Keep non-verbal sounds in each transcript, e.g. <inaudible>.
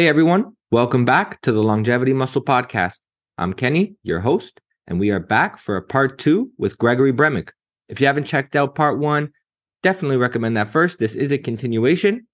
Hey everyone, welcome back to the Longevity Muscle Podcast. I'm Kenny, your host, and we are back for a part two with Gregory Bremick. If you haven't checked out part one, definitely recommend that first. This is a continuation.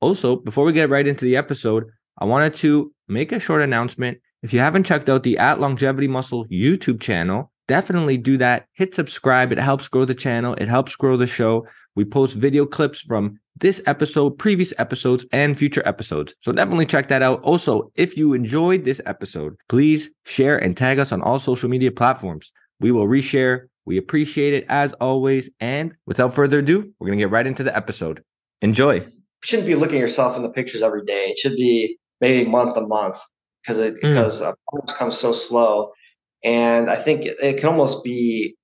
Also, before we get right into the episode, I wanted to make a short announcement. If you haven't checked out the At Longevity Muscle YouTube channel, definitely do that. Hit subscribe. It helps grow the channel, it helps grow the show. We post video clips from this episode, previous episodes, and future episodes. So definitely check that out. Also, if you enjoyed this episode, please share and tag us on all social media platforms. We will reshare. We appreciate it as always. And without further ado, we're going to get right into the episode. Enjoy. You shouldn't be looking yourself in the pictures every day. It should be maybe month to month because it mm. because uh, comes so slow. And I think it, it can almost be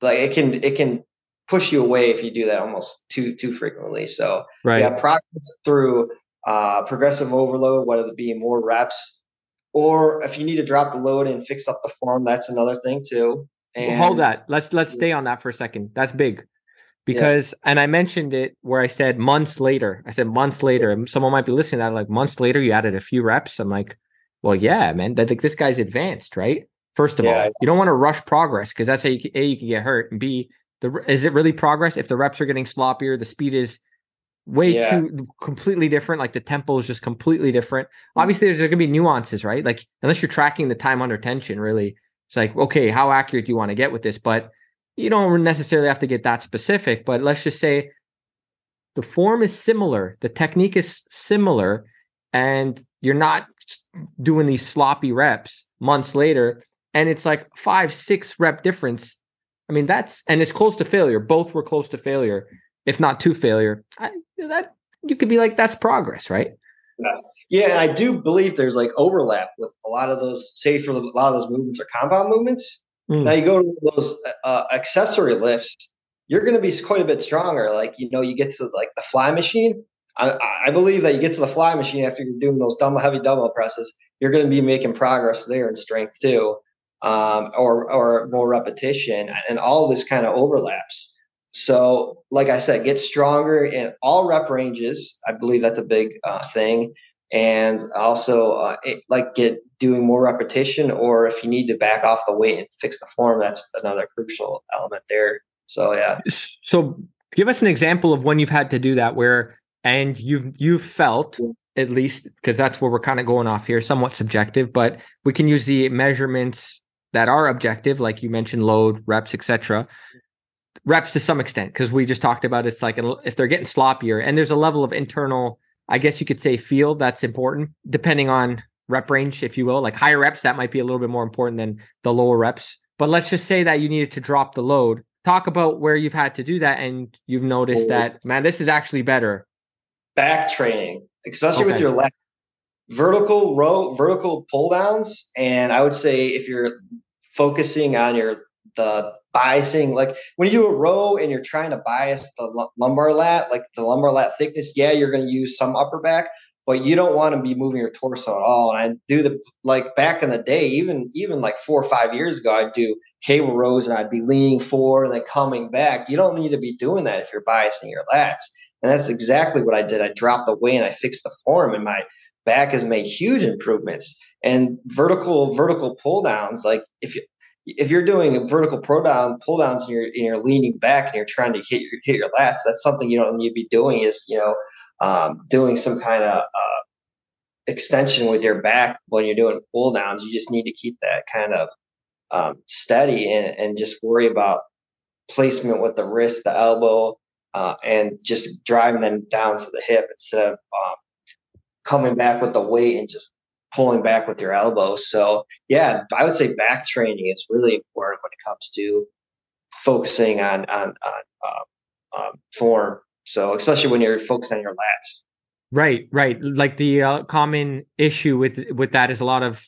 like it can it can push you away if you do that almost too too frequently. So right. yeah, progress through uh, progressive overload, whether it be more reps, or if you need to drop the load and fix up the form, that's another thing too. And well, hold that. Let's let's stay on that for a second. That's big. Because yeah. and I mentioned it where I said months later. I said months later. Someone might be listening to that like months later you added a few reps. I'm like, well, yeah, man. That like this guy's advanced, right? First of yeah. all, you don't want to rush progress because that's how you can, a you can get hurt, and b the is it really progress? If the reps are getting sloppier the speed is way yeah. too completely different like the tempo is just completely different. Mm-hmm. Obviously there's, there's gonna be nuances right? Like unless you're tracking the time under tension really it's like okay how accurate do you want to get with this? But you don't necessarily have to get that specific but let's just say the form is similar the technique is similar and you're not doing these sloppy reps months later and it's like five six rep difference I mean, that's and it's close to failure. Both were close to failure, if not to failure. I, that you could be like, that's progress, right? Yeah. Yeah, I do believe there's like overlap with a lot of those. Say for a lot of those movements are compound movements. Mm. Now you go to those uh, accessory lifts, you're going to be quite a bit stronger. Like you know, you get to like the fly machine. I, I believe that you get to the fly machine after you're doing those dumbbell heavy dumbbell presses. You're going to be making progress there in strength too um, or or more repetition, and all this kind of overlaps. So, like I said, get stronger in all rep ranges. I believe that's a big uh, thing, and also uh, it, like get doing more repetition, or if you need to back off the weight and fix the form, that's another crucial element there. So, yeah. So, give us an example of when you've had to do that, where and you've you've felt at least because that's where we're kind of going off here, somewhat subjective, but we can use the measurements that are objective, like you mentioned, load, reps, etc. Reps to some extent, because we just talked about it's like if they're getting sloppier, and there's a level of internal, I guess you could say, feel that's important, depending on rep range, if you will. Like higher reps, that might be a little bit more important than the lower reps. But let's just say that you needed to drop the load. Talk about where you've had to do that, and you've noticed that, man, this is actually better. Back training, especially okay. with your left vertical row vertical pull downs. And i would say if you're focusing on your the biasing like when you do a row and you're trying to bias the lumbar lat like the lumbar lat thickness yeah you're going to use some upper back but you don't want to be moving your torso at all. And i do the like back in the day even even like four or five years ago i'd do cable rows and i'd be leaning forward and then coming back. You don't need to be doing that if you're biasing your lats. And that's exactly what i did. I dropped the weight and i fixed the form and my back has made huge improvements. And vertical vertical pull downs like if you if you're doing a vertical pro down pull downs and you're, and you're leaning back and you're trying to hit your hit your lats that's something you don't need to be doing is you know um, doing some kind of uh, extension with your back when you're doing pull downs. You just need to keep that kind of um, steady and, and just worry about placement with the wrist the elbow uh, and just driving them down to the hip instead of um, coming back with the weight and just pulling back with your elbows. So yeah, I would say back training is really important when it comes to focusing on on on uh, um, form. So especially when you're focused on your lats. Right, right. Like the uh, common issue with with that is a lot of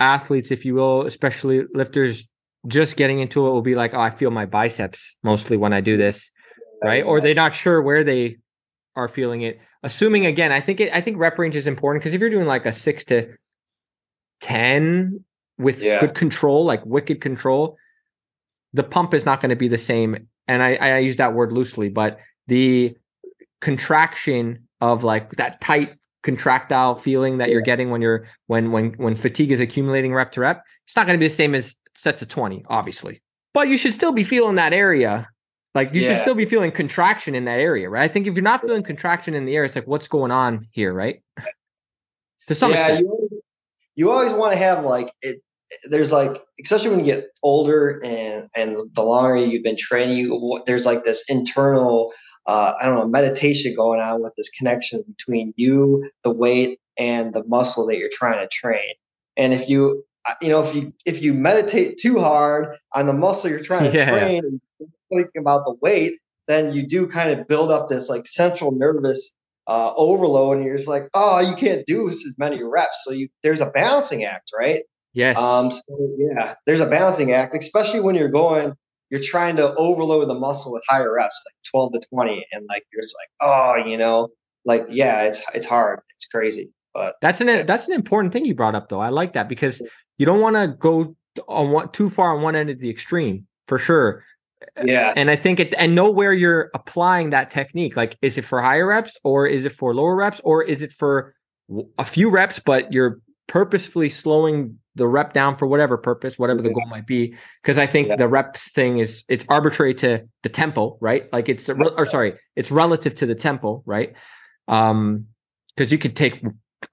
athletes, if you will, especially lifters, just getting into it will be like, oh, I feel my biceps mostly when I do this, right? Or they're not sure where they are feeling it. Assuming again, I think it, I think rep range is important because if you're doing like a six to ten with yeah. good control, like wicked control, the pump is not going to be the same. And I, I use that word loosely, but the contraction of like that tight contractile feeling that yeah. you're getting when you're when when when fatigue is accumulating rep to rep. It's not going to be the same as sets of 20, obviously. But you should still be feeling that area. Like you yeah. should still be feeling contraction in that area, right? I think if you're not feeling contraction in the area, it's like what's going on here, right? <laughs> to some yeah, extent. You, you always want to have like it there's like especially when you get older and and the longer you've been training you there's like this internal uh, i don't know meditation going on with this connection between you the weight and the muscle that you're trying to train and if you uh, you know if you if you meditate too hard on the muscle you're trying to <laughs> yeah. train thinking about the weight then you do kind of build up this like central nervous uh, overload and you're just like oh you can't do as many reps so you there's a balancing act right Yes. Um, so yeah, there's a balancing act, especially when you're going, you're trying to overload the muscle with higher reps, like 12 to 20, and like you're just like, oh, you know, like yeah, it's it's hard, it's crazy, but that's an yeah. that's an important thing you brought up though. I like that because you don't want to go on one too far on one end of the extreme for sure. Yeah. And I think it and know where you're applying that technique. Like, is it for higher reps or is it for lower reps or is it for a few reps, but you're purposefully slowing the rep down for whatever purpose, whatever the goal might be. Because I think yeah. the reps thing is it's arbitrary to the tempo, right? Like it's or sorry, it's relative to the tempo, right? Um, because you could take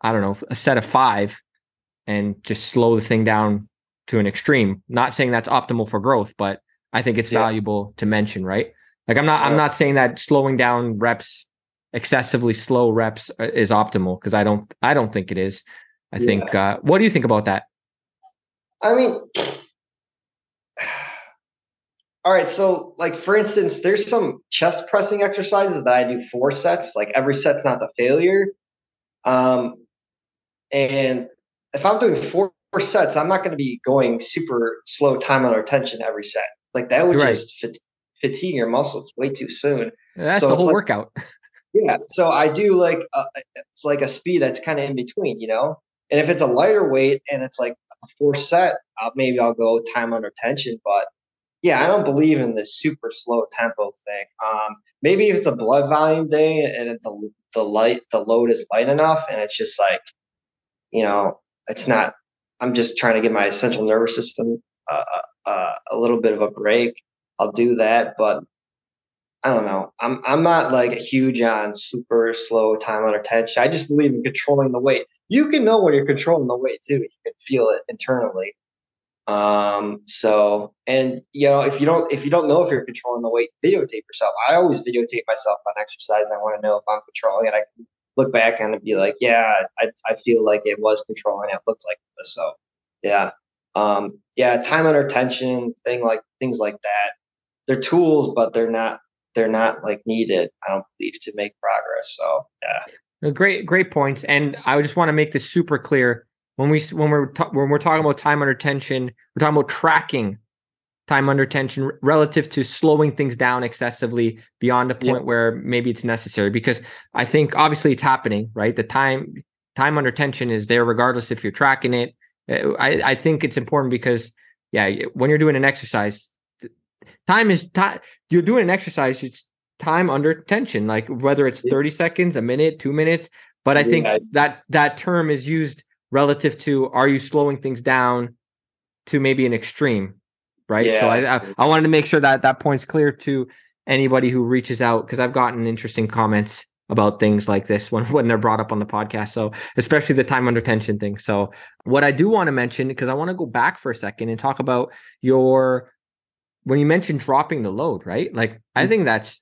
I don't know a set of five and just slow the thing down to an extreme. Not saying that's optimal for growth, but I think it's yeah. valuable to mention, right? Like I'm not yeah. I'm not saying that slowing down reps excessively slow reps uh, is optimal because I don't I don't think it is. I think uh, what do you think about that? I mean, <sighs> all right. So, like for instance, there's some chest pressing exercises that I do four sets. Like every set's not the failure. Um, and if I'm doing four, four sets, I'm not going to be going super slow time under tension every set. Like that would You're just right. fatigue your muscles way too soon. That's so the whole like, workout. <laughs> yeah. So I do like a, it's like a speed that's kind of in between, you know. And if it's a lighter weight and it's like a four set, I'll, maybe I'll go time under tension. But yeah, I don't believe in this super slow tempo thing. Um, maybe if it's a blood volume day and the the light the load is light enough, and it's just like, you know, it's not. I'm just trying to get my central nervous system uh, uh, a little bit of a break. I'll do that, but I don't know. I'm I'm not like huge on super slow time under tension. I just believe in controlling the weight you can know when you're controlling the weight too. You can feel it internally. Um, so, and you know, if you don't, if you don't know if you're controlling the weight, videotape yourself. I always videotape myself on exercise. I want to know if I'm controlling it. I can look back and be like, yeah, I, I feel like it was controlling. It looked like this. So, yeah, um, yeah, time under tension, thing like things like that. They're tools, but they're not they're not like needed. I don't believe to make progress. So, yeah. Great, great points. And I just want to make this super clear when we when we're ta- when we're talking about time under tension, we're talking about tracking time under tension relative to slowing things down excessively beyond a point yeah. where maybe it's necessary. Because I think obviously it's happening, right? The time time under tension is there regardless if you're tracking it. Uh, I, I think it's important because yeah, when you're doing an exercise, time is time. You're doing an exercise. It's time under tension, like whether it's 30 seconds, a minute, two minutes. But I think yeah. that that term is used relative to are you slowing things down to maybe an extreme, right? Yeah. So I, I, I wanted to make sure that that point's clear to anybody who reaches out because I've gotten interesting comments about things like this when <laughs> when they're brought up on the podcast. So especially the time under tension thing. So what I do want to mention because I want to go back for a second and talk about your when you mentioned dropping the load, right? Like I mm. think that's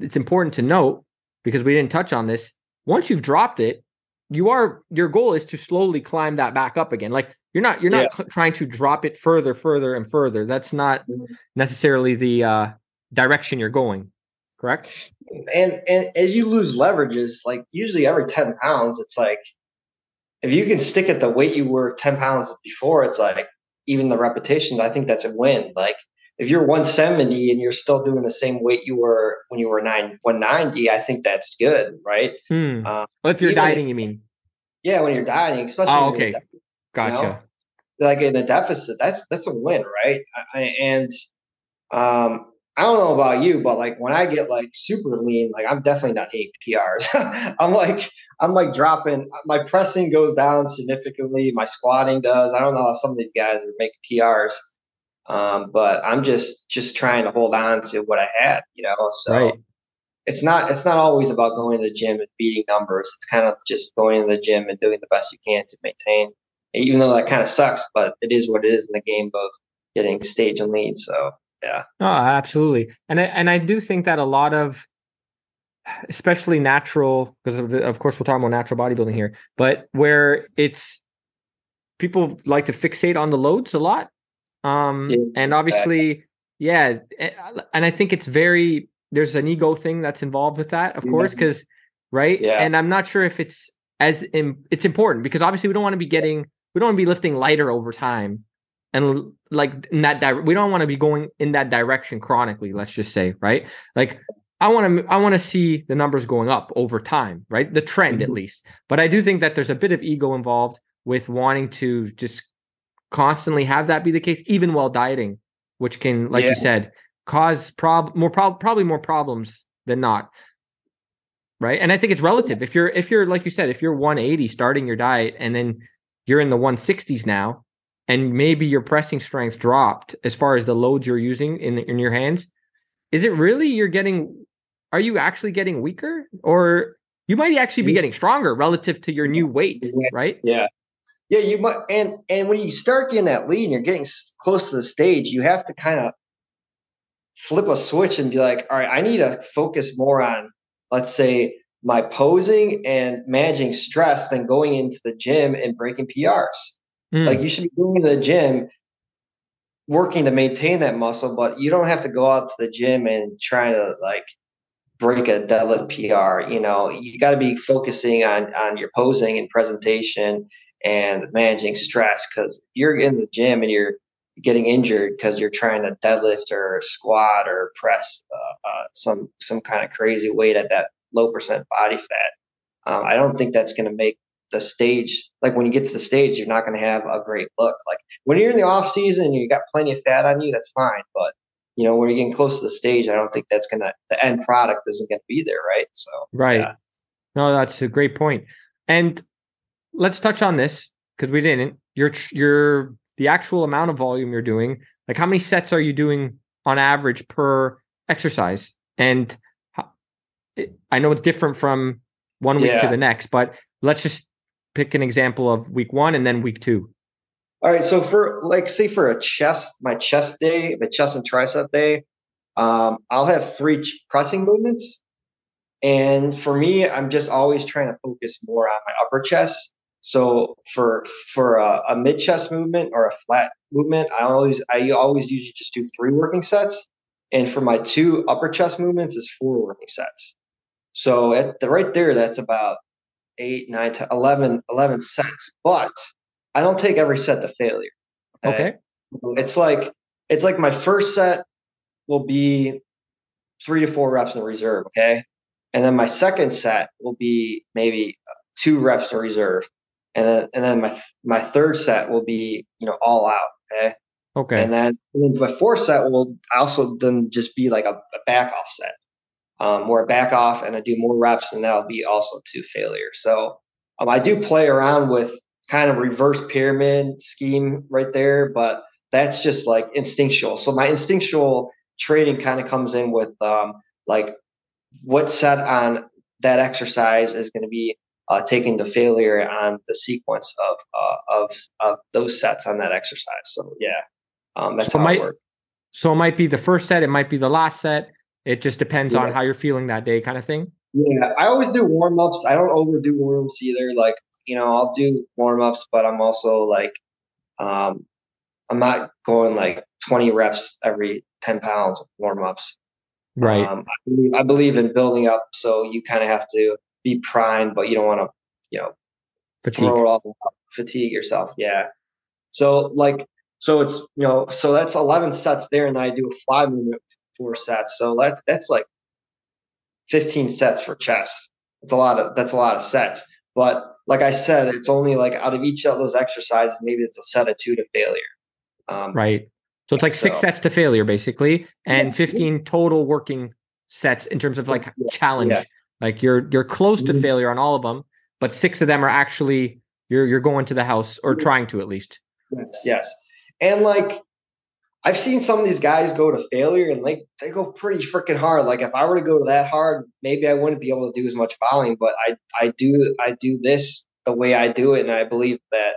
it's important to note because we didn't touch on this. Once you've dropped it, you are your goal is to slowly climb that back up again. Like you're not you're not yeah. trying to drop it further, further, and further. That's not mm-hmm. necessarily the uh, direction you're going. Correct. And and as you lose leverages, like usually every ten pounds, it's like if you can stick at the weight you were ten pounds before, it's like even the repetitions. I think that's a win. Like if you're 170 and you're still doing the same weight you were when you were nine 190, I think that's good, right? Hmm. Uh, well, if you're dieting, if, you mean? Yeah, when you're dieting, especially. Oh, okay, gotcha. You know? Like in a deficit, that's that's a win, right? I, and um, I don't know about you, but like when I get like super lean, like I'm definitely not hitting PRs. <laughs> I'm like I'm like dropping my pressing goes down significantly. My squatting does. I don't know how some of these guys are making PRs. Um, but I'm just just trying to hold on to what I had, you know. So right. it's not it's not always about going to the gym and beating numbers. It's kind of just going to the gym and doing the best you can to maintain. Even though that kind of sucks, but it is what it is in the game of getting stage and lead. So yeah. Oh, absolutely. And I, and I do think that a lot of especially natural because of, of course we're talking about natural bodybuilding here, but where it's people like to fixate on the loads a lot um, yeah, and obviously, yeah, eh, and I think it's very there's an ego thing that's involved with that, of yeah. course, because right. Yeah. And I'm not sure if it's as in, it's important because obviously we don't want to be getting we don't want to be lifting lighter over time and like in that di- we don't want to be going in that direction chronically let's just say right like i want to i want to see the numbers going up over time right the trend mm-hmm. at least but i do think that there's a bit of ego involved with wanting to just constantly have that be the case, even while dieting, which can, like yeah. you said, cause prob more prob- probably more problems than not. Right. And I think it's relative. If you're if you're like you said, if you're 180 starting your diet and then you're in the 160s now, and maybe your pressing strength dropped as far as the loads you're using in in your hands, is it really you're getting are you actually getting weaker or you might actually be getting stronger relative to your new weight, right? Yeah. Yeah, you might, and and when you start getting that lead and you're getting close to the stage, you have to kind of flip a switch and be like, all right, I need to focus more on, let's say, my posing and managing stress than going into the gym and breaking PRs. Mm. Like you should be going to the gym, working to maintain that muscle, but you don't have to go out to the gym and try to like break a deadlift PR. You know, you got to be focusing on on your posing and presentation and managing stress because you're in the gym and you're getting injured because you're trying to deadlift or squat or press uh, uh, some some kind of crazy weight at that low percent body fat. Um, I don't think that's going to make the stage like when you get to the stage, you're not going to have a great look. Like when you're in the off season, you got plenty of fat on you, that's fine. But you know when you're getting close to the stage, I don't think that's going to the end product isn't going to be there, right? So right. Yeah. No, that's a great point. And let's touch on this because we didn't. Your your the actual amount of volume you're doing. Like how many sets are you doing on average per exercise? And how, I know it's different from one week yeah. to the next, but let's just pick an example of week one and then week two. All right. So for like say for a chest, my chest day, my chest and tricep day, um, I'll have three pressing movements. And for me, I'm just always trying to focus more on my upper chest so for for a, a mid chest movement or a flat movement, I always I always usually just do three working sets, and for my two upper chest movements is four working sets. So at the right there, that's about eight, nine, 10, 11, 11 sets. But I don't take every set to failure. Okay. It's like it's like my first set will be three to four reps in reserve. Okay. And then my second set will be maybe uh, two reps in reserve and then and then my my third set will be you know all out. Okay. Okay. And then, and then my fourth set will also then just be like a, a back off set, um, where I back off and I do more reps, and that'll be also to failure. So um, I do play around with kind of reverse pyramid scheme right there, but that's just like instinctual. So my instinctual training kind of comes in with um, like what set on that exercise is going to be uh, taking the failure on the sequence of uh, of of those sets on that exercise. So yeah, um, that's so how might, it works. So it might be the first set, it might be the last set. It just depends yeah. on how you're feeling that day, kind of thing. Yeah, I always do warm ups. I don't overdo warm ups either. Like you know, I'll do warm ups, but I'm also like, um, I'm not going like 20 reps every 10 pounds of warm ups. Right. Um, I, believe, I believe in building up, so you kind of have to be primed, but you don't want to, you know, fatigue. throw it off, fatigue yourself. Yeah. So like, so it's you know, so that's eleven sets there, and I do a fly movement four sets. So that's that's like fifteen sets for chest. It's a lot of that's a lot of sets. But like I said, it's only like out of each of those exercises, maybe it's a set of two to failure. Um, right. So it's like so, six sets to failure, basically, and 15 total working sets in terms of like challenge. Yeah. Like you're you're close to mm-hmm. failure on all of them, but six of them are actually you're you're going to the house or trying to at least. Yes, yes. And like I've seen some of these guys go to failure and like they go pretty freaking hard. Like if I were to go that hard, maybe I wouldn't be able to do as much volume, but I I do I do this the way I do it and I believe that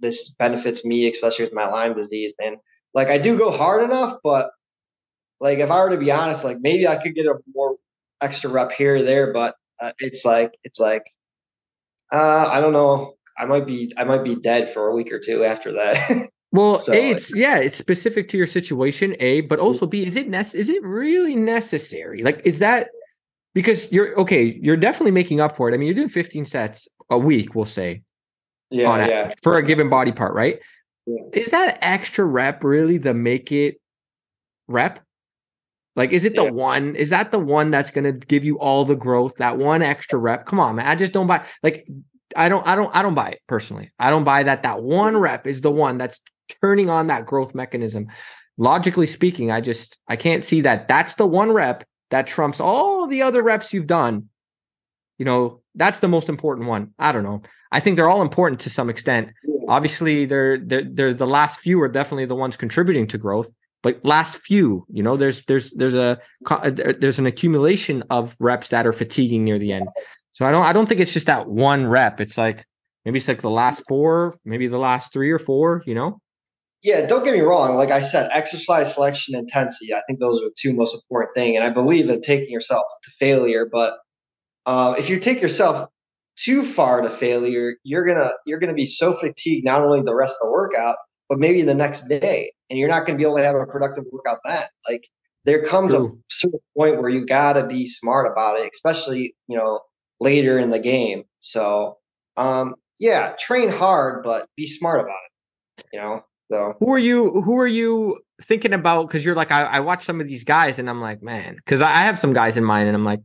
this benefits me, especially with my Lyme disease. And like I do go hard enough, but like if I were to be honest, like maybe I could get a more extra rep here or there, but uh, it's like it's like uh, I don't know. I might be I might be dead for a week or two after that. <laughs> well, so, a it's yeah, it's specific to your situation. A, but also B, is it nece- Is it really necessary? Like, is that because you're okay? You're definitely making up for it. I mean, you're doing 15 sets a week, we'll say. Yeah, yeah. for a given body part, right? Yeah. Is that extra rep really the make it rep? Like, is it the yeah. one? Is that the one that's going to give you all the growth? That one extra rep? Come on, man. I just don't buy. Like, I don't. I don't. I don't buy it personally. I don't buy that. That one mm-hmm. rep is the one that's turning on that growth mechanism. Logically speaking, I just I can't see that. That's the one rep that trumps all the other reps you've done. You know, that's the most important one. I don't know. I think they're all important to some extent. Obviously, they're they're, they're the last few are definitely the ones contributing to growth but last few you know there's there's there's a uh, there's an accumulation of reps that are fatiguing near the end so i don't i don't think it's just that one rep it's like maybe it's like the last four maybe the last three or four you know yeah don't get me wrong like i said exercise selection intensity i think those are the two most important thing and i believe in taking yourself to failure but uh, if you take yourself too far to failure you're gonna you're gonna be so fatigued not only the rest of the workout but maybe the next day, and you're not going to be able to have a productive workout then. Like there comes True. a certain point where you got to be smart about it, especially you know later in the game. So um, yeah, train hard, but be smart about it. You know. So who are you? Who are you thinking about? Because you're like, I, I watch some of these guys, and I'm like, man, because I have some guys in mind, and I'm like,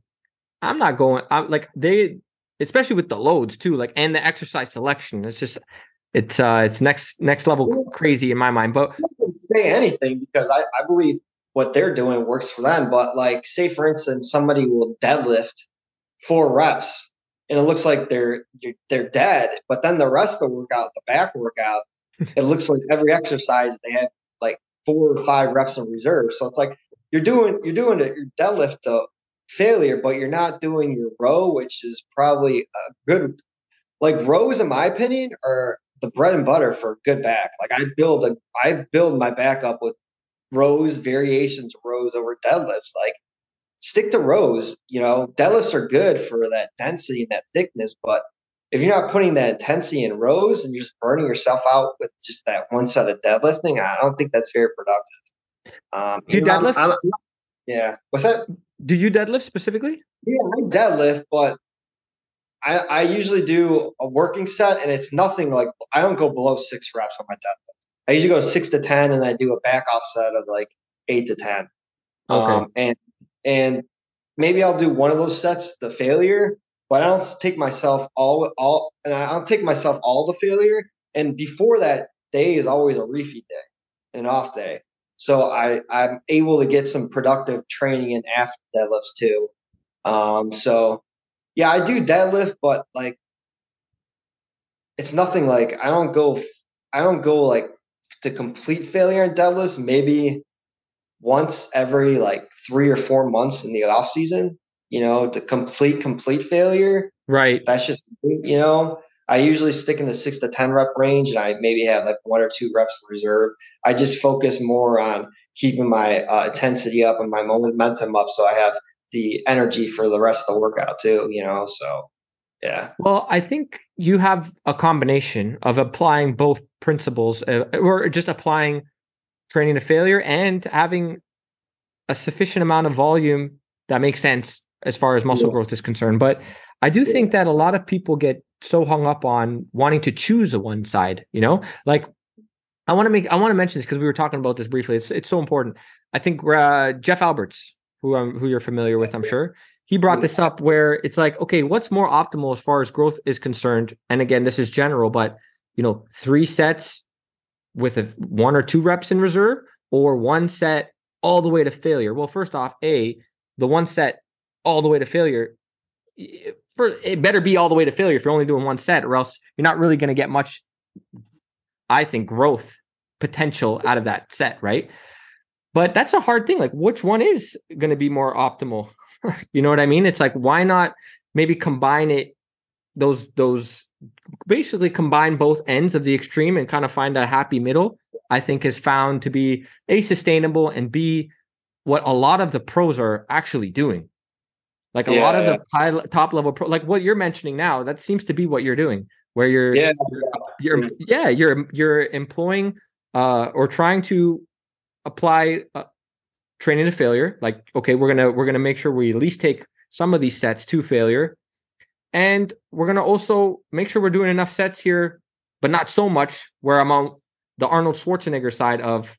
I'm not going. I'm like they, especially with the loads too, like and the exercise selection. It's just it's uh it's next next level crazy in my mind. But say anything because I, I believe what they're doing works for them. But like say for instance, somebody will deadlift four reps and it looks like they're they're dead, but then the rest of the workout, the back workout, it looks like every exercise they have like four or five reps in reserve. So it's like you're doing you're doing your deadlift to failure, but you're not doing your row, which is probably a good like rows in my opinion are the bread and butter for good back. Like I build a, I build my back up with rows, variations, rows over deadlifts. Like stick to rows. You know, deadlifts are good for that density and that thickness, but if you're not putting that intensity in rows and you're just burning yourself out with just that one set of deadlifting, I don't think that's very productive. Um, you deadlift? I'm, I'm, yeah. What's that? Do you deadlift specifically? Yeah, I deadlift, but I, I usually do a working set, and it's nothing like I don't go below six reps on my deadlift. I usually go six to ten, and I do a back off set of like eight to ten. Okay. Um, and and maybe I'll do one of those sets to failure, but I don't take myself all all, and I don't take myself all the failure. And before that day is always a refeed day, an off day. So I I'm able to get some productive training in after deadlifts too. Um, so yeah, I do deadlift, but like it's nothing like I don't go I don't go like to complete failure in deadlifts maybe once every like three or four months in the off season. You know, the complete complete failure. Right. That's just you know. I usually stick in the six to ten rep range, and I maybe have like one or two reps reserved. I just focus more on keeping my uh, intensity up and my momentum up, so I have the energy for the rest of the workout too, you know. So yeah. Well, I think you have a combination of applying both principles uh, or just applying training to failure and having a sufficient amount of volume that makes sense as far as muscle yeah. growth is concerned. But I do yeah. think that a lot of people get so hung up on wanting to choose a one side, you know? Like I want to make I want to mention this because we were talking about this briefly. It's it's so important. I think uh, Jeff Alberts, who I'm, who you're familiar with, I'm sure. He brought this up where it's like, okay, what's more optimal as far as growth is concerned? And again, this is general, but you know, three sets with a one or two reps in reserve, or one set all the way to failure. Well, first off, a the one set all the way to failure. For it better be all the way to failure if you're only doing one set, or else you're not really going to get much. I think growth potential out of that set, right? But that's a hard thing. Like, which one is going to be more optimal? <laughs> you know what I mean? It's like, why not maybe combine it, those, those basically combine both ends of the extreme and kind of find a happy middle, I think is found to be A, sustainable and B, what a lot of the pros are actually doing. Like a yeah, lot of yeah. the high, top level pro, like what you're mentioning now, that seems to be what you're doing, where you're, yeah. you're, you're yeah, you're, you're employing uh, or trying to apply uh, training to failure. Like, okay, we're gonna we're gonna make sure we at least take some of these sets to failure, and we're gonna also make sure we're doing enough sets here, but not so much where I'm on the Arnold Schwarzenegger side of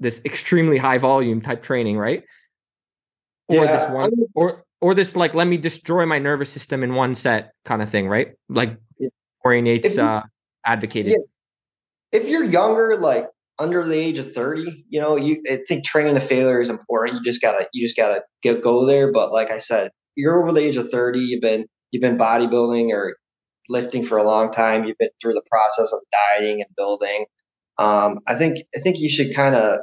this extremely high volume type training, right? Or yeah, this one, or or this like let me destroy my nervous system in one set kind of thing, right? Like yeah. Uh, advocated. Yeah. If you're younger, like under the age of 30 you know you i think training to failure is important you just gotta you just gotta get go there but like i said you're over the age of 30 you've been you've been bodybuilding or lifting for a long time you've been through the process of dieting and building um, i think i think you should kind of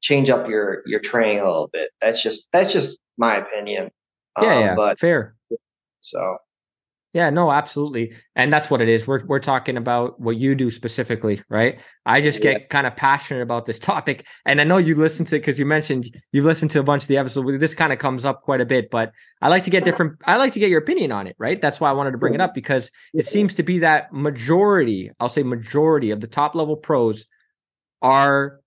change up your your training a little bit that's just that's just my opinion yeah, um, yeah but fair so yeah, no, absolutely. And that's what it is. We're we're talking about what you do specifically, right? I just get yeah. kind of passionate about this <laughs> topic. And I know you listen to it because you mentioned you've listened to a bunch of the episodes. This kind of comes up quite a bit, but I like to get different I like to get your opinion on it, right? That's why I wanted to bring it up because it seems to be that majority, I'll say majority of the top level pros are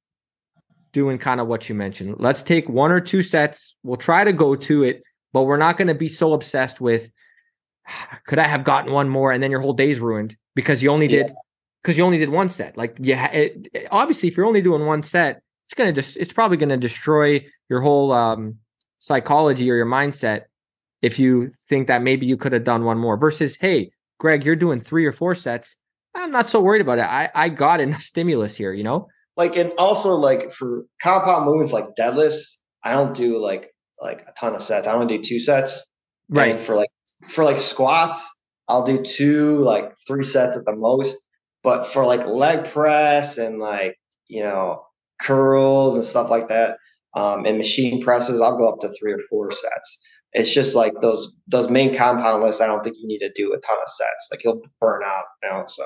doing kind of what you mentioned. Let's take one or two sets. We'll try to go to it, but we're not going to be so obsessed with <sighs> could I have gotten one more? And then your whole day's ruined because you only did because you only did one set. Like yeah, it, it, obviously if you're only doing one set, it's gonna just it's probably gonna destroy your whole um, psychology or your mindset if you think that maybe you could have done one more. Versus, hey, Greg, you're doing three or four sets. I'm not so worried about it. I I got enough stimulus here, you know. Like and also like for compound movements like deadlifts, I don't do like like a ton of sets. I only do two sets. Right. And for like for like squats, I'll do two, like three sets at the most. But for like leg press and like, you know, curls and stuff like that, um, and machine presses, I'll go up to three or four sets. It's just like those those main compound lifts. I don't think you need to do a ton of sets. Like you'll burn out, you know. So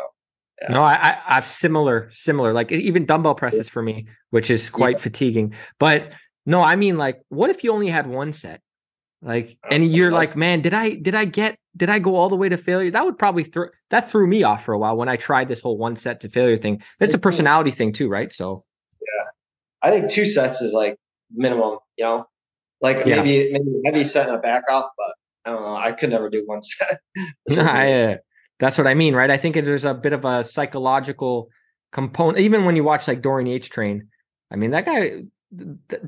yeah. no, I, I have similar similar like even dumbbell presses for me, which is quite yeah. fatiguing. But no, I mean like, what if you only had one set? Like, and you're like, man, did I did I get did I go all the way to failure? That would probably throw that threw me off for a while when I tried this whole one set to failure thing. That's a personality thing too, right? So yeah, I think two sets is like minimum. You know, like yeah. maybe maybe heavy set and a back off, but I don't know. I could never do one <laughs> set. <laughs> I, uh, that's what I mean, right? I think there's a bit of a psychological component. Even when you watch like Dorian H train, I mean that guy. Th-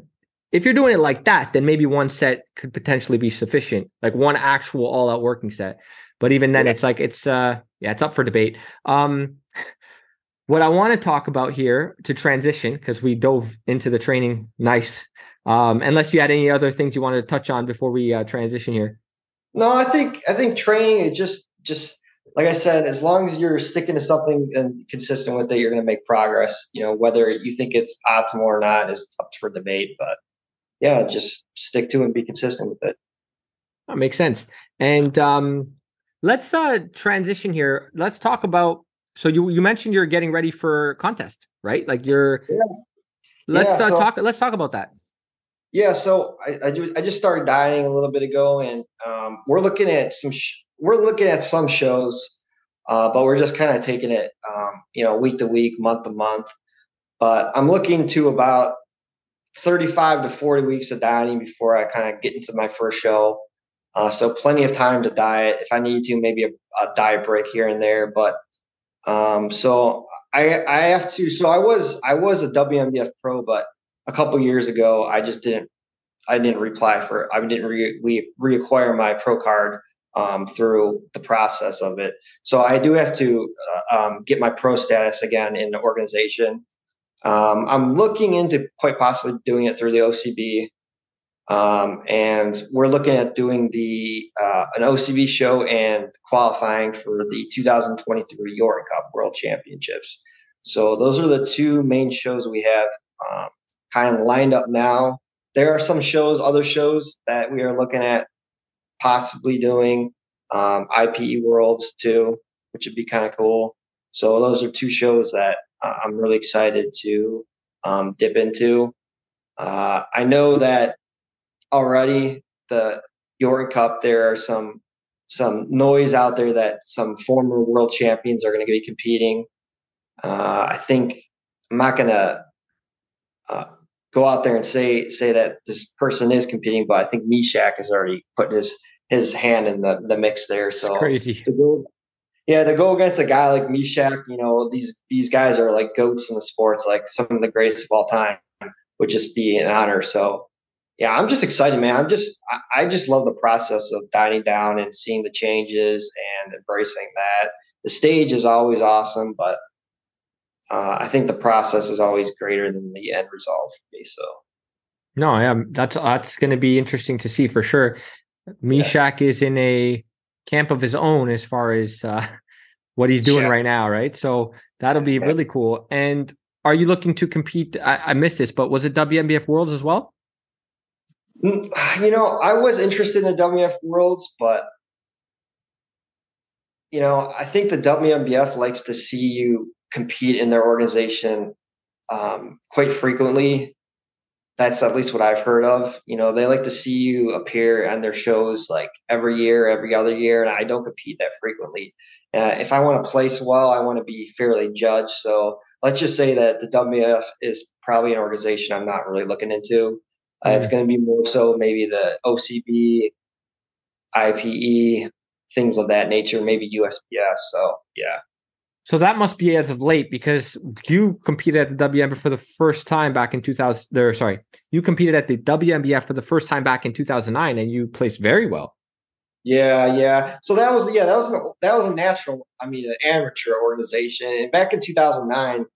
if you're doing it like that, then maybe one set could potentially be sufficient, like one actual all out working set. But even then, yeah. it's like it's uh yeah, it's up for debate. Um, <laughs> what I want to talk about here to transition because we dove into the training nice. Um, unless you had any other things you wanted to touch on before we uh, transition here. No, I think I think training is just just like I said, as long as you're sticking to something and consistent with it, you're going to make progress. You know, whether you think it's optimal or not is up for debate, but yeah, just stick to and be consistent with it. That makes sense. And um, let's uh, transition here. Let's talk about. So you you mentioned you're getting ready for contest, right? Like you're. Yeah. Let's yeah, uh, so, talk. Let's talk about that. Yeah, so I, I, do, I just started dieting a little bit ago, and um, we're looking at some. Sh- we're looking at some shows, uh, but we're just kind of taking it, um, you know, week to week, month to month. But I'm looking to about 35 to 40 weeks of dieting before I kind of get into my first show. Uh, so plenty of time to diet. If I need to, maybe a, a diet break here and there. But um, so I I have to. So I was I was a WNBF pro, but a couple years ago I just didn't I didn't reply for I didn't re, re, reacquire my pro card um, through the process of it. So I do have to uh, um, get my pro status again in the organization. Um, I'm looking into quite possibly doing it through the OCB. Um, and we're looking at doing the uh, an OCB show and qualifying for the 2023 Yorton Cup World Championships. So those are the two main shows we have um, kind of lined up now. There are some shows, other shows that we are looking at possibly doing um, IPE Worlds too, which would be kind of cool. So those are two shows that I'm really excited to um, dip into. Uh, I know that already the Yorton Cup, there are some some noise out there that some former world champions are going to be competing. Uh, I think I'm not going to uh, go out there and say say that this person is competing, but I think Mishak has already put his his hand in the, the mix there. So it's crazy. To go, yeah, to go against a guy like Mishak, you know, these these guys are like goats in the sports, like some of the greatest of all time, would just be an honor. So yeah, I'm just excited, man. I'm just I, I just love the process of dining down and seeing the changes and embracing that. The stage is always awesome, but uh, I think the process is always greater than the end result for me. So no, yeah, that's that's going to be interesting to see for sure. Mishak yeah. is in a camp of his own as far as uh, <laughs> what he's doing yeah. right now, right? So that'll be really cool. And are you looking to compete? I, I missed this, but was it WNBF Worlds as well? Mm, <sighs> you know, I was interested in the WNBF Worlds, but you know, I think the WNBF likes to see you compete in their organization um, quite frequently that's at least what I've heard of. You know, they like to see you appear on their shows like every year, every other year, and I don't compete that frequently. Uh, if I want to place well, I want to be fairly judged. So let's just say that the WF is probably an organization I'm not really looking into. Uh. It's going to be more so maybe the OCB, IPE, things of that nature, maybe USBF. So yeah. So that must be as of late because you competed at the WNBF for the first time back in 2000. Or sorry, you competed at the WNBF for the first time back in 2009, and you placed very well. Yeah, yeah. So that was yeah that was an, that was a natural. I mean, an amateur organization. And back in 2009,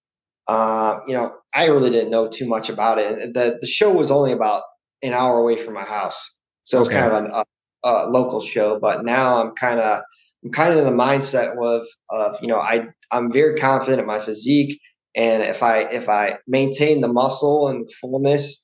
uh, you know, I really didn't know too much about it. The the show was only about an hour away from my house, so it was kind of an, a, a local show. But now I'm kind of I'm kind of in the mindset of of you know I I'm very confident in my physique, and if I if I maintain the muscle and fullness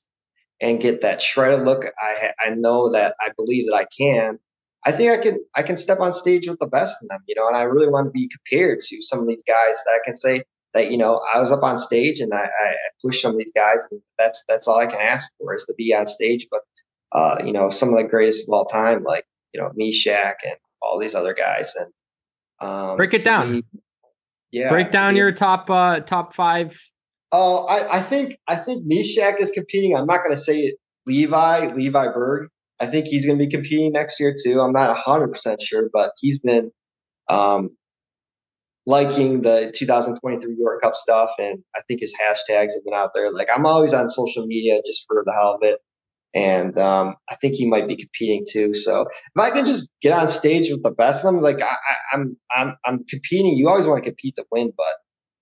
and get that shredded look, I I know that I believe that I can. I think I can I can step on stage with the best in them, you know, and I really want to be compared to some of these guys that I can say that you know I was up on stage and I, I pushed some of these guys, and that's that's all I can ask for is to be on stage. But uh, you know, some of the greatest of all time, like you know Mishak and all these other guys. And um, break it down. Me, yeah, break down your top uh, top five. Oh, I, I think I think Mishak is competing. I'm not going to say it. Levi Levi Berg. I think he's going to be competing next year too. I'm not 100 percent sure, but he's been um, liking the 2023 Yorton Cup stuff, and I think his hashtags have been out there. Like I'm always on social media just for the hell of it and um, I think he might be competing too. So if I can just get on stage with the best of them, like I, am I'm, I'm, I'm competing. You always want to compete to win, but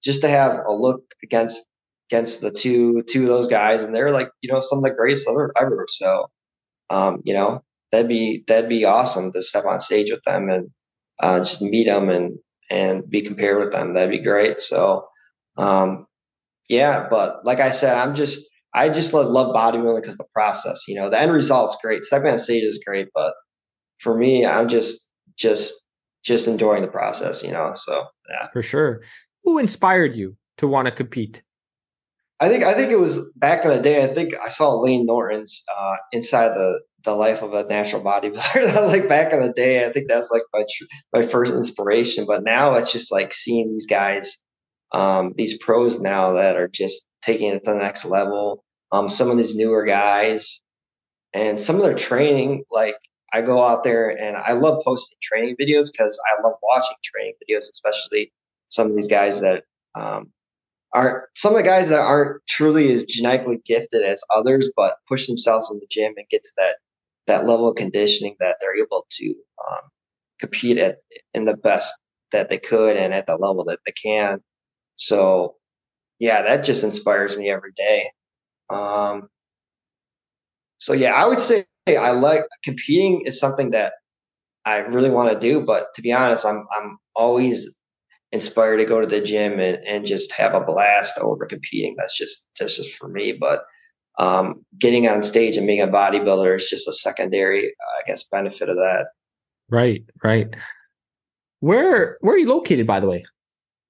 just to have a look against against the two two of those guys, and they're like you know some of the greatest ever ever. So um, you know that'd be that'd be awesome to step on stage with them and uh, just meet them and and be compared with them. That'd be great. So um, yeah, but like I said, I'm just I just love, love bodybuilding because the process, you know, the end result's great. Stepping on stage is great, but for me, I'm just just just enjoying the process, you know. So yeah, for sure. Who inspired you to want to compete? I think I think it was back in the day. I think I saw Layne Norton's uh, inside the the life of a natural bodybuilder. <laughs> like back in the day, I think that's like my my first inspiration. But now it's just like seeing these guys, um, these pros now that are just taking it to the next level. Um, some of these newer guys and some of their training, like I go out there and I love posting training videos because I love watching training videos, especially some of these guys that um, are some of the guys that aren't truly as genetically gifted as others, but push themselves in the gym and get to that that level of conditioning that they're able to um, compete at in the best that they could and at the level that they can. So yeah, that just inspires me every day. Um, so yeah, I would say I like competing is something that I really want to do, but to be honest, I'm I'm always inspired to go to the gym and, and just have a blast over competing. That's just that's just for me. But um, getting on stage and being a bodybuilder is just a secondary, I guess, benefit of that. Right, right. Where where are you located, by the way?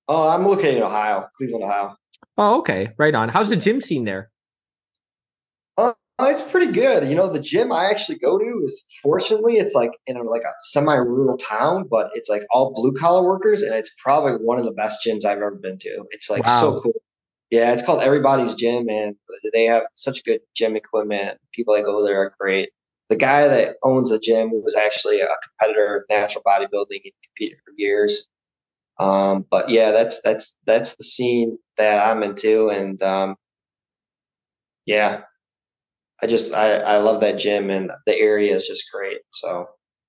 Oh, I'm located in Ohio, Cleveland, Ohio. Oh, okay, right on. How's the gym scene there? Uh, it's pretty good. You know, the gym I actually go to is fortunately it's like in a, like a semi-rural town, but it's like all blue collar workers, and it's probably one of the best gyms I've ever been to. It's like wow. so cool. Yeah, it's called Everybody's Gym, and they have such good gym equipment. People that go there are great. The guy that owns the gym was actually a competitor of natural bodybuilding. He competed for years. Um, but yeah, that's that's that's the scene that I'm into, and um, yeah, I just I I love that gym, and the area is just great. So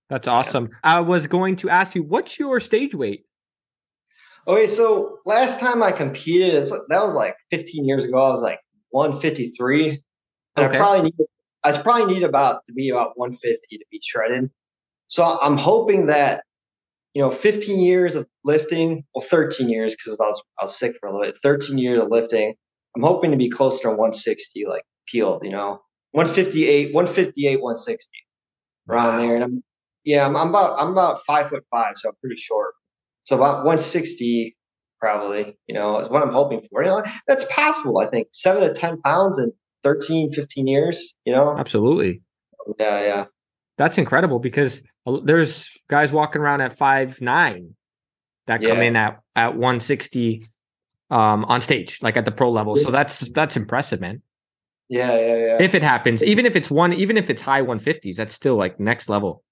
that's awesome. Yeah. I was going to ask you, what's your stage weight? Okay, so last time I competed, that was like 15 years ago. I was like 153, and okay. I probably need I probably need about to be about 150 to be shredded. So I'm hoping that you know 15 years of lifting, well 13 years because I was I was sick for a little bit. 13 years of lifting. I'm hoping to be closer to 160, like peeled. You know, 158, 158, 160, around wow. there. And I'm yeah, I'm, I'm about I'm about five foot five, so I'm pretty short. So about 160 probably, you know, is what I'm hoping for. You know, that's possible, I think. Seven to 10 pounds in 13, 15 years, you know? Absolutely. Yeah, yeah. That's incredible because there's guys walking around at five nine that come in at, at 160 um, on stage, like at the pro level. So that's that's impressive, man. Yeah, yeah, yeah. If it happens, even if it's one, even if it's high 150s, that's still like next level.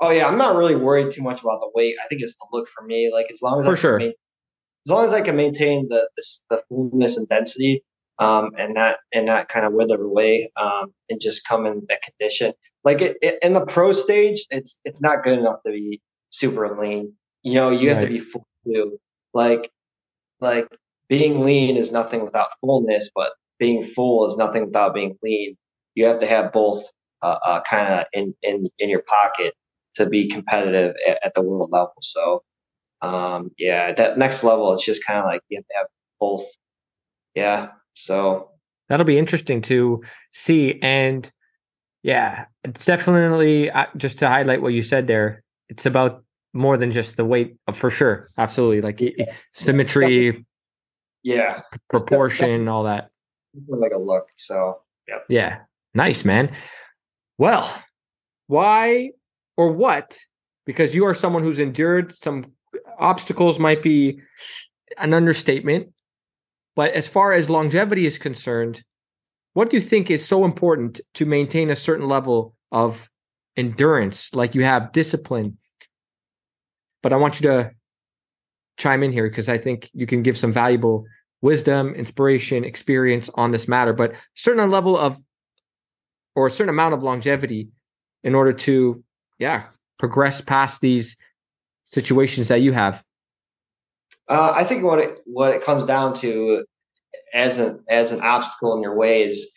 Oh yeah, I'm not really worried too much about the weight. I think it's the look for me. Like as long as for I sure, as long as I can maintain the the, the fullness and density, um, and not and not kind of wither away, um, and just come in that condition. Like it, it, in the pro stage, it's it's not good enough to be super lean. You know, you right. have to be full too. Like like being lean is nothing without fullness, but being full is nothing without being lean. You have to have both uh, uh, kind of in, in in your pocket to be competitive at, at the world level. So, um, yeah, that next level, it's just kind of like you have to have both. Yeah. So that'll be interesting to see. And yeah, it's definitely uh, just to highlight what you said there. It's about more than just the weight, uh, for sure. Absolutely, like yeah. symmetry, yeah, proportion, all that. Like a look. So yeah, yeah, nice man. Well, why or what because you are someone who's endured some obstacles might be an understatement but as far as longevity is concerned what do you think is so important to maintain a certain level of endurance like you have discipline but i want you to chime in here because i think you can give some valuable wisdom inspiration experience on this matter but certain level of or a certain amount of longevity in order to yeah progress past these situations that you have? Uh, I think what it what it comes down to as an as an obstacle in your way is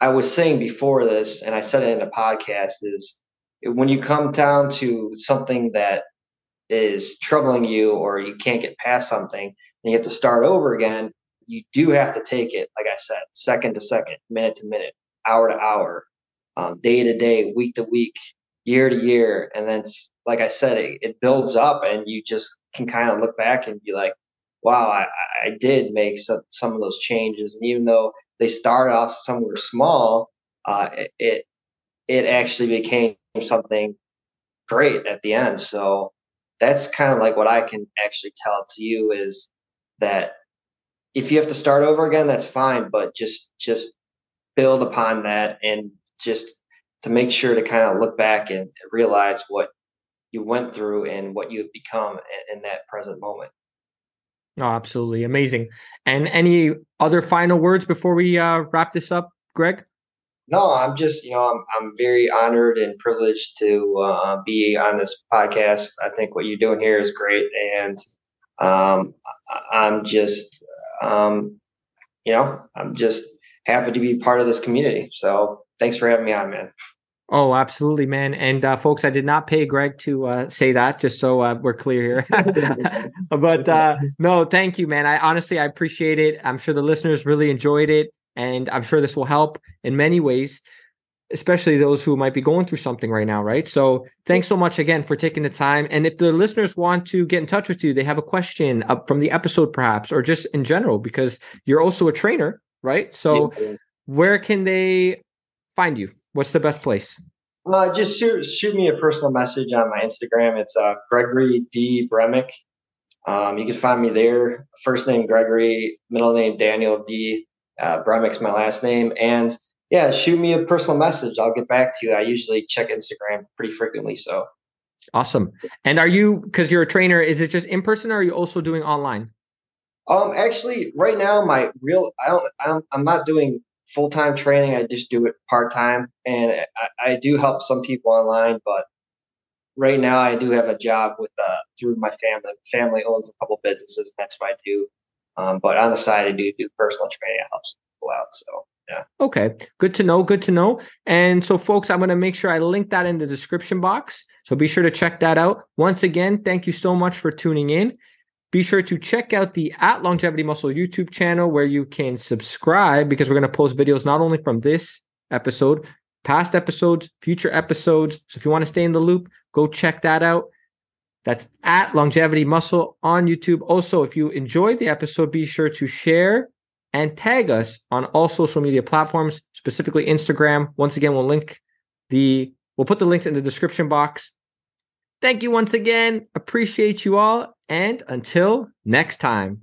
I was saying before this, and I said it in a podcast, is when you come down to something that is troubling you or you can't get past something and you have to start over again, you do have to take it, like I said, second to second, minute to minute, hour to hour, um, day to day, week to week, year to year. And then, like I said, it, it builds up and you just can kind of look back and be like, wow, I, I did make some, some of those changes. And even though they started off somewhere small, uh, it, it, it actually became something great at the end. So that's kind of like what I can actually tell to you is that if you have to start over again, that's fine, but just, just build upon that and just to make sure to kind of look back and realize what you went through and what you've become in that present moment. Oh, absolutely amazing. And any other final words before we uh, wrap this up, Greg? No, I'm just you know I'm I'm very honored and privileged to uh, be on this podcast. I think what you're doing here is great, and um, I'm just um, you know, I'm just happy to be part of this community. So thanks for having me on, man. Oh, absolutely, man. And uh, folks, I did not pay Greg to uh, say that, just so uh, we're clear here. <laughs> but uh, no, thank you, man. I honestly, I appreciate it. I'm sure the listeners really enjoyed it, and I'm sure this will help in many ways, especially those who might be going through something right now, right? So, thanks so much again for taking the time. And if the listeners want to get in touch with you, they have a question up from the episode, perhaps, or just in general, because you're also a trainer, right? So, yeah. where can they find you? What's the best place? Uh, just shoot shoot me a personal message on my Instagram. It's uh, Gregory D Bremick. Um, you can find me there. First name Gregory, middle name Daniel D. Uh, Bremick's my last name, and yeah, shoot me a personal message. I'll get back to you. I usually check Instagram pretty frequently, so. Awesome. And are you because you're a trainer? Is it just in person, or are you also doing online? Um, actually, right now my real I don't I'm, I'm not doing full time training. I just do it part time, and I, I, do help some people online. But right now, I do have a job with uh, through my family. Family owns a couple businesses, and that's what I do. Um, but on the side, I do do personal training. I help people out. So yeah. Okay. Good to know. Good to know. And so, folks, I'm going to make sure I link that in the description box. So be sure to check that out. Once again, thank you so much for tuning in. Be sure to check out the at Longevity Muscle YouTube channel where you can subscribe because we're going to post videos not only from this episode, past episodes, future episodes. So if you want to stay in the loop, go check that out. That's at Longevity Muscle on YouTube. Also, if you enjoyed the episode, be sure to share and tag us on all social media platforms, specifically Instagram. Once again, we'll link the we'll put the links in the description box. Thank you once again. Appreciate you all. And until next time.